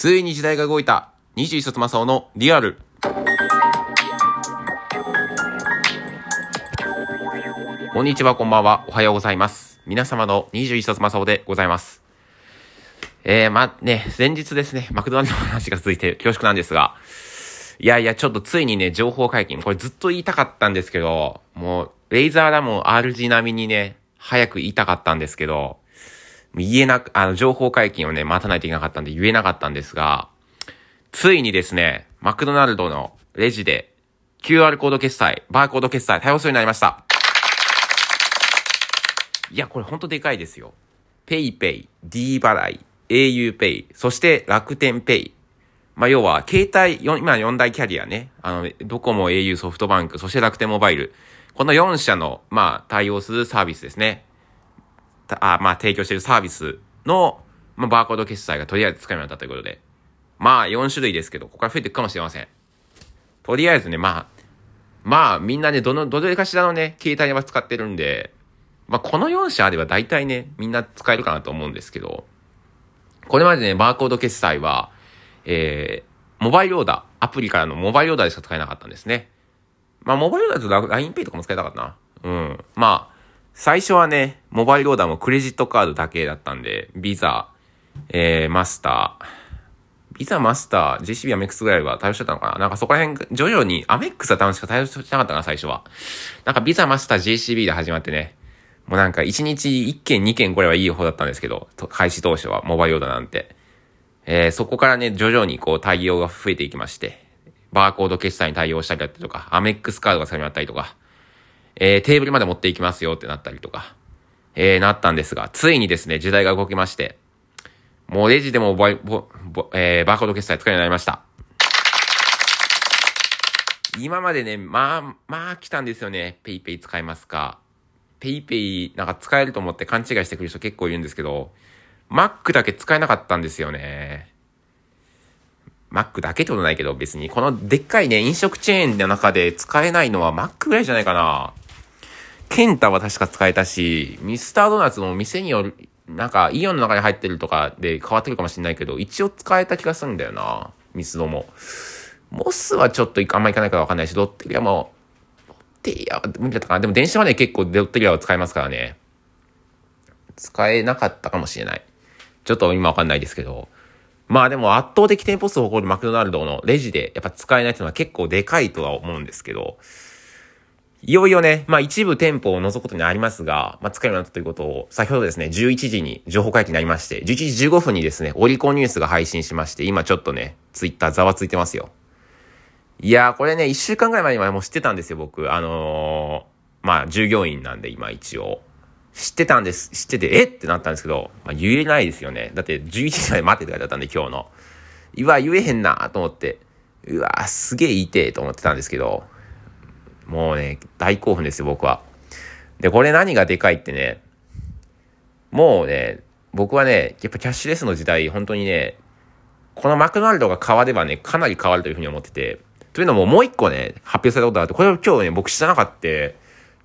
ついに時代が動いた21冊マサオのリアル。こんにちは、こんばんは。おはようございます。皆様の21冊マサオでございます。えー、ま、ね、前日ですね、マクドナルドの話が続いて恐縮なんですが、いやいや、ちょっとついにね、情報解禁、これずっと言いたかったんですけど、もう、レイザーラモン RG 並みにね、早く言いたかったんですけど、言えなく、あの、情報解禁をね、待たないといけなかったんで言えなかったんですが、ついにですね、マクドナルドのレジで、QR コード決済、バーコード決済対応するようになりました。いや、これほんとでかいですよ。 PayPay、 d 払い、au PAY、そして楽天ペイ。まあ、要は、携帯、今4大キャリアね。あの、ドコモ、au、ソフトバンク、そして楽天モバイル。この4社の、まあ、対応するサービスですね。あまあ、提供しているサービスの、まあ、バーコード決済がとりあえず使えるようになったということで。まあ、4種類ですけど、ここから増えていくかもしれません。とりあえずね、まあ、まあ、みんなね、どの、どれかしらのね、携帯は使ってるんで、まあ、この4社あれば大体ね、みんな使えるかなと思うんですけど、これまでね、バーコード決済は、えー、モバイルオーダー、アプリからのモバイルオーダーでしか使えなかったんですね。まあ、モバイルオーダーと LINEPay とかも使えたかったな。うん。まあ、最初はね、モバイルオーダーもクレジットカードだけだったんで、ビザ、えー、マスター、ビザ、マスター、JCB、アメックスぐらいは対応してたのかな？なんかそこら辺、徐々に、アメックスは多分しか対応してなかったな、最初は。なんかビザ、マスター、JCB で始まってね、もうなんか1日1件2件これはいい方だったんですけど、開始当初はモバイルオーダーなんて。えー、そこからね、徐々にこう対応が増えていきまして、バーコード決済に対応したりだったりとか、アメックスカードが使えるようになったりとか、えー、テーブルまで持っていきますよってなったりとか、えー、なったんですが、ついにですね、時代が動きまして、もうレジでもボイボボ、えー、バーコード決済使えるようになりました。今までね、まあ、まあ来たんですよね。 PayPay使いますか。 PayPayなんか使えると思って勘違いしてくる人結構いるんですけど、Mac だけ使えなかったんですよね。Mac だけってことないけど別に、このでっかいね、飲食チェーンの中で使えないのは Mac ぐらいじゃないかな。ケンタは確か使えたし、ミスタードーナツの店による、なんかイオンの中に入ってるとかで変わってるかもしれないけど、一応使えた気がするんだよな。ミスドも。モスはちょっとあんま行かないからわかんないし、ロッテリアも、ロッテリアは無理だったかな。でも電車はね、結構ロッテリアは使えますからね。使えなかったかもしれない。ちょっと今わかんないですけど。まあでも圧倒的店舗数を誇るマクドナルドのレジでやっぱ使えないっていうのは結構でかいとは思うんですけど、いよいよね、まあ一部店舗を除くことにありますが、まあ使えるようになったということを、先ほどですね、11時に情報解禁になりまして、11時15分にですね、オリコンニュースが配信しまして、今ちょっとね、ツイッターざわついてますよ。いやー、これね、1週間ぐらい前にはもう知ってたんですよ、僕。あのー、まあ従業員なんで今一応。知ってたんです。知ってて、えってなったんですけど、まあ、言えないですよね。だって11時まで待ってって書いてあったんで、今日の。うわ、言えへんなと思って、うわ、すげえ言いてえと思ってたんですけど、もうね、大興奮ですよ、僕は。で、これ何がでかいってね、もうね、僕はね、やっぱキャッシュレスの時代、本当にね、このマクドナルドが変わればね、かなり変わるというふうに思ってて、というのももう一個ね、発表されたことがあって、これを今日ね、僕知らなかった、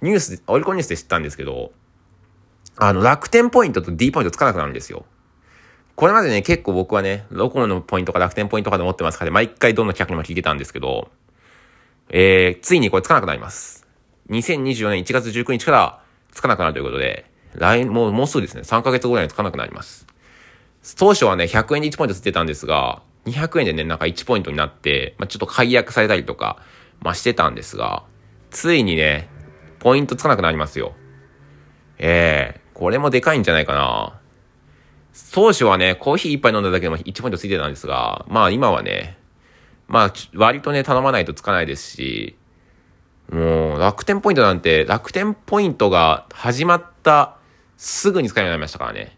ニュース、オリコンニュースで知ったんですけど、あの、楽天ポイントと D ポイントつかなくなるんですよ。これまでね、結構僕はね、ドコのポイントか楽天ポイントかで持ってますから、毎回どんな客にも聞いてたんですけど、えー、ついにこれつかなくなります。2024年1月19日からつかなくなるということで、来、もう、もうすぐですね、3ヶ月後ぐらいにつかなくなります。当初はね、100円で1ポイントつってたんですが、200円でね、なんか1ポイントになって、まあ、ちょっと解約されたりとか、まあ、してたんですが、ついにね、ポイントつかなくなりますよ。ええー、これもでかいんじゃないかな。当初はね、コーヒー一杯飲んだだけでも1ポイントついてたんですが、まあ今はね、まあ割とね、頼まないとつかないですし、もう楽天ポイントなんて、楽天ポイントが始まったすぐに使えるようになりましたからね。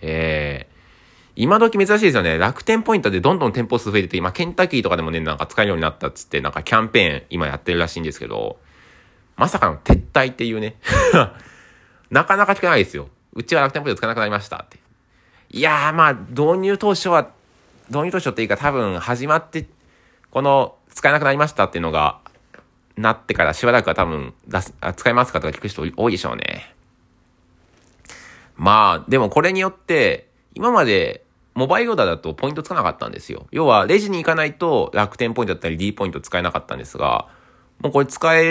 ええー、今時珍しいですよね。楽天ポイントでどんどん店舗数増えてて、今ケンタッキーとかでもね、なんか使えるようになったっつって、なんかキャンペーン今やってるらしいんですけど、まさかの撤退っていうね。なかなか聞かないですよ。うちは楽天ポイント使わなくなりましたって。いやー、まあ、導入当初は、導入当初っていうか多分始まって、この使えなくなりましたっていうのが、なってからしばらくは多分出す、あ使いますかとか聞く人多いでしょうね。まあ、でもこれによって、今までモバイルオーダーだとポイントつかなかったんですよ。要は、レジに行かないと楽天ポイントだったり D ポイント使えなかったんですが、もうこれ使え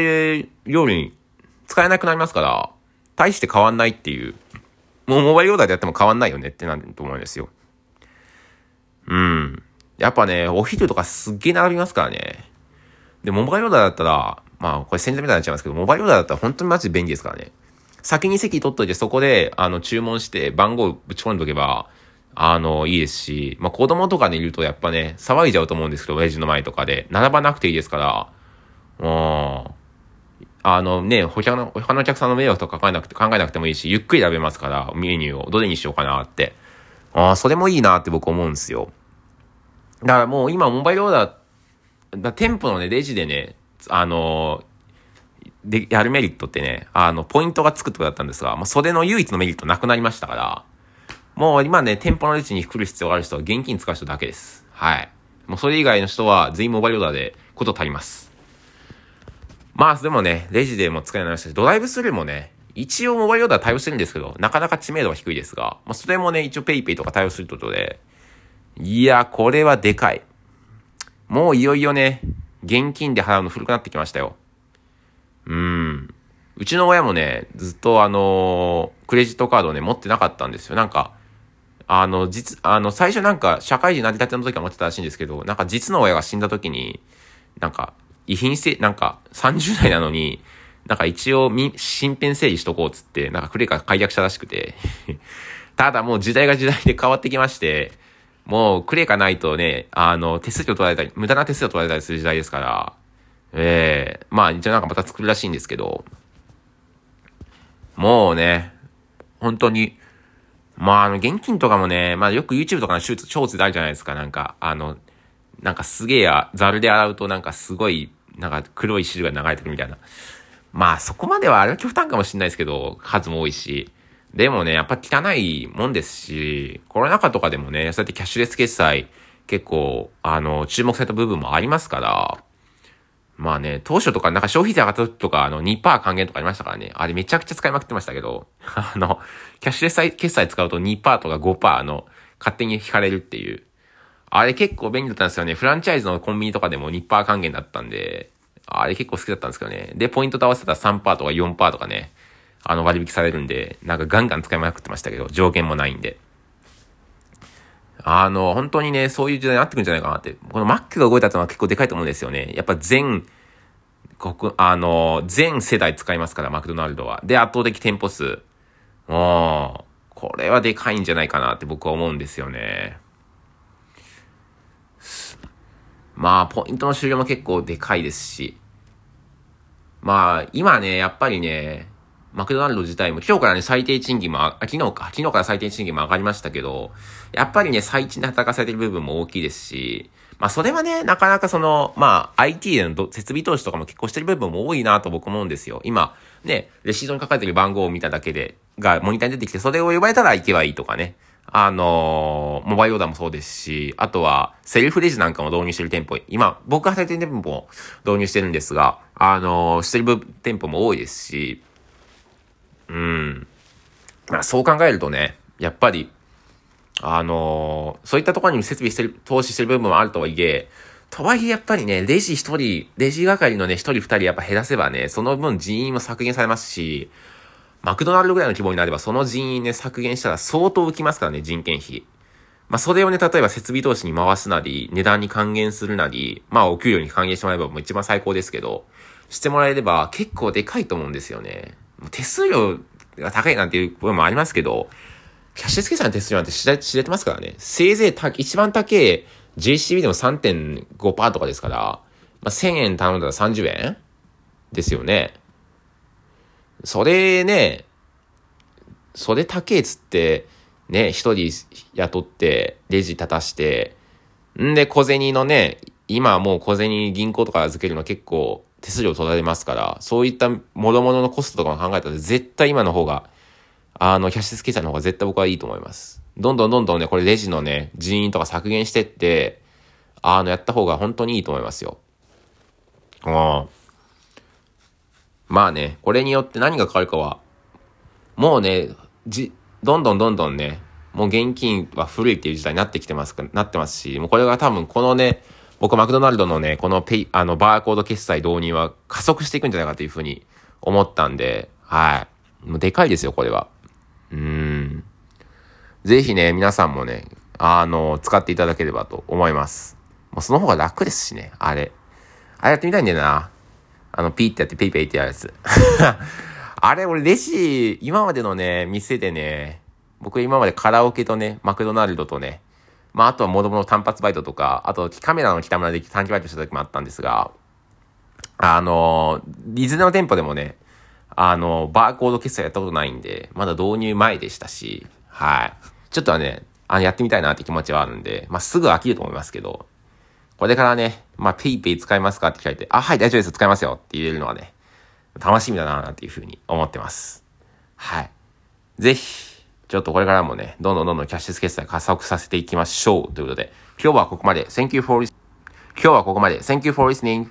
るように、使えなくなりますから、大して変わんないっていう。もうモバイルオーダーでやっても変わんないよねってなると思うんですよ。うん。やっぱね、お昼とかすっげえ並びますからね。で、モバイルオーダーだったら、まあ、これ宣伝みたいになっちゃいますけど、モバイルオーダーだったら本当にマジで便利ですからね。先に席取っといて、そこで、あの、注文して、番号ぶち込んどけば、あの、いいですし、まあ、子供とかでいるとやっぱね、騒いじゃうと思うんですけど、レジの前とかで。並ばなくていいですから、うん。あのね、他の、他のお客さんの迷惑とか考えなくて、考えなくてもいいし、ゆっくり食べますから、メニューをどれにしようかなって。ああ、それもいいなって僕思うんですよ。だからもう今、モバイルオーダー、だ店舗のね、レジでね、あので、やるメリットってね、あの、ポイントがつくってこだったんですが、もうそれの唯一のメリットなくなりましたから、もう今ね、店舗のレジに来る必要がある人は現金使う人だけです。はい。もうそれ以外の人は全員モバイルオーダーでこと足ります。まあ、でもね、レジでも使えないましたし、ドライブスルーもね、一応モバイルオーダー対応してるんですけど、なかなか知名度が低いですが、まあ、それもね、一応 PayPay とか対応することで、いや、これはでかい。もういよいよね、現金で払うの古くなってきましたよ。うん。うちの親もね、ずっとあのー、クレジットカードをね、持ってなかったんですよ。なんか、あの、実、あの、最初なんか、社会人成り立ての時は持ってたらしいんですけど、なんか実の親が死んだ時に、なんか、遺品せ、なんか、30代なのに、なんか一応、み、身辺整理しとこうっつって、なんかクレカ解約したらしくて ただもう時代が時代で変わってきまして、もうクレカないとね、あの、手数料取られたり、無駄な手数料取られたりする時代ですから、ええー、まあ一応なんかまた作るらしいんですけど、もうね、本当に、まああの現金とかもね、まあよく YouTube とかのショーツであるじゃないですか、なんか、あの、なんかすげえや、ザルで洗うとなんかすごい、なんか黒い汁が流れてくるみたいな。まあそこまではあれは極端かもしれないですけど、数も多いし。でもね、やっぱ汚いもんですし、コロナ禍とかでもね、そうやってキャッシュレス決済、結構、あの、注目された部分もありますから、まあね、当初とかなんか消費税上がった時とか、あの2%還元とかありましたからね。あれめちゃくちゃ使いまくってましたけど、あの、キャッシュレス決済使うと2%とか5%の、勝手に引かれるっていう。あれ結構便利だったんですよね。フランチャイズのコンビニとかでも2%還元だったんで、あれ結構好きだったんですけどね。で、ポイントと合わせたら3%とか4%とかね、あの割引されるんで、なんかガンガン使いまくってましたけど、条件もないんで。あの、本当にね、そういう時代になってくるんじゃないかなって。この Mac が動いたってのは結構でかいと思うんですよね。やっぱ全、国、あの、全世代使いますから、マクドナルドは。で、圧倒的店舗数。もう、これはでかいんじゃないかなって僕は思うんですよね。まあ、ポイントの終了も結構でかいですし。まあ、今ね、やっぱりね、マクドナルド自体も、今日からね、最低賃金も、昨日か、昨日から最低賃金も上がりましたけど、やっぱりね、最賃で働かされてる部分も大きいですし、まあ、それはね、なかなかその、まあ、IT での設備投資とかも結構してる部分も多いなと僕思うんですよ。今、ね、レシートに書かれてる番号を見ただけで、がモニターに出てきて、それを呼ばれたら行けばいいとかね。あのー、モバイルオーダーもそうですし、あとは、セルフレジなんかも導入してる店舗、今、僕が働いてる店舗も導入してるんですが、あのー、してる店舗も多いですし、うん。まあ、そう考えるとね、やっぱり、あのー、そういったところに設備してる、投資してる部分もあるとはいえ、とはいえやっぱりね、レジ一人、レジ係のね、一人二人やっぱ減らせばね、その分人員も削減されますし、マクドナルドぐらいの規模になれば、その人員ね、削減したら相当浮きますからね、人件費。まあ、それをね、例えば設備投資に回すなり、値段に還元するなり、まあ、お給料に還元してもらえばもう一番最高ですけど、してもらえれば結構でかいと思うんですよね。手数料が高いなんていう声もありますけど、キャッシュレス決済の手数料なんて知れ知れてますからね。せいぜいた一番高い JCB でも3.5%とかですから、まあ、1000円頼んだら30円ですよね。それね、それ高えっつって、ね、一人雇って、レジ立たして、んで小銭のね、今はもう小銭銀行とか預けるの結構手数料取られますから、そういった諸々のコストとかも考えたら絶対今の方が、あの、キャッシュレス決済の方が絶対僕はいいと思います。どんどんどんどんね、これレジのね、人員とか削減してって、あの、やった方が本当にいいと思いますよ。うん。まあね、これによって何が変わるかは、もうね、じ、どんどんどんどんね、もう現金は古いっていう時代になってきてます、なってますし、もうこれが多分このね、僕マクドナルドのね、このペイ、あの、バーコード決済導入は加速していくんじゃないかというふうに思ったんで、はい。もうでかいですよ、これは。うん。ぜひね、皆さんもね、あの、使っていただければと思います。もうその方が楽ですしね、あれ。あれやってみたいんだよな。あの、ピーってやって PayPayってやるやつ。あれ、俺、レジ、今までのね、店でね、僕今までカラオケとね、マクドナルドとね、まあ、あとはもろもろ単発バイトとか、あとカメラのキタムラで短期バイトした時もあったんですが、あの、いずれの店舗でもね、あの、バーコード決済やったことないんで、まだ導入前でしたし、はい。ちょっとはね、あの、やってみたいなって気持ちはあるんで、まあ、すぐ飽きると思いますけど、これからね、まあ、ペイペイ使いますかって聞かれて、あ、はい、大丈夫です、使いますよって言えるのはね、楽しみだななんていうふうに思ってます。はい。ぜひ、ちょっとこれからもね、どんどんどんどんキャッシュス決済加速させていきましょうということで、今日はここまで。Thank you for, 今日はここまで。Thank you for listening.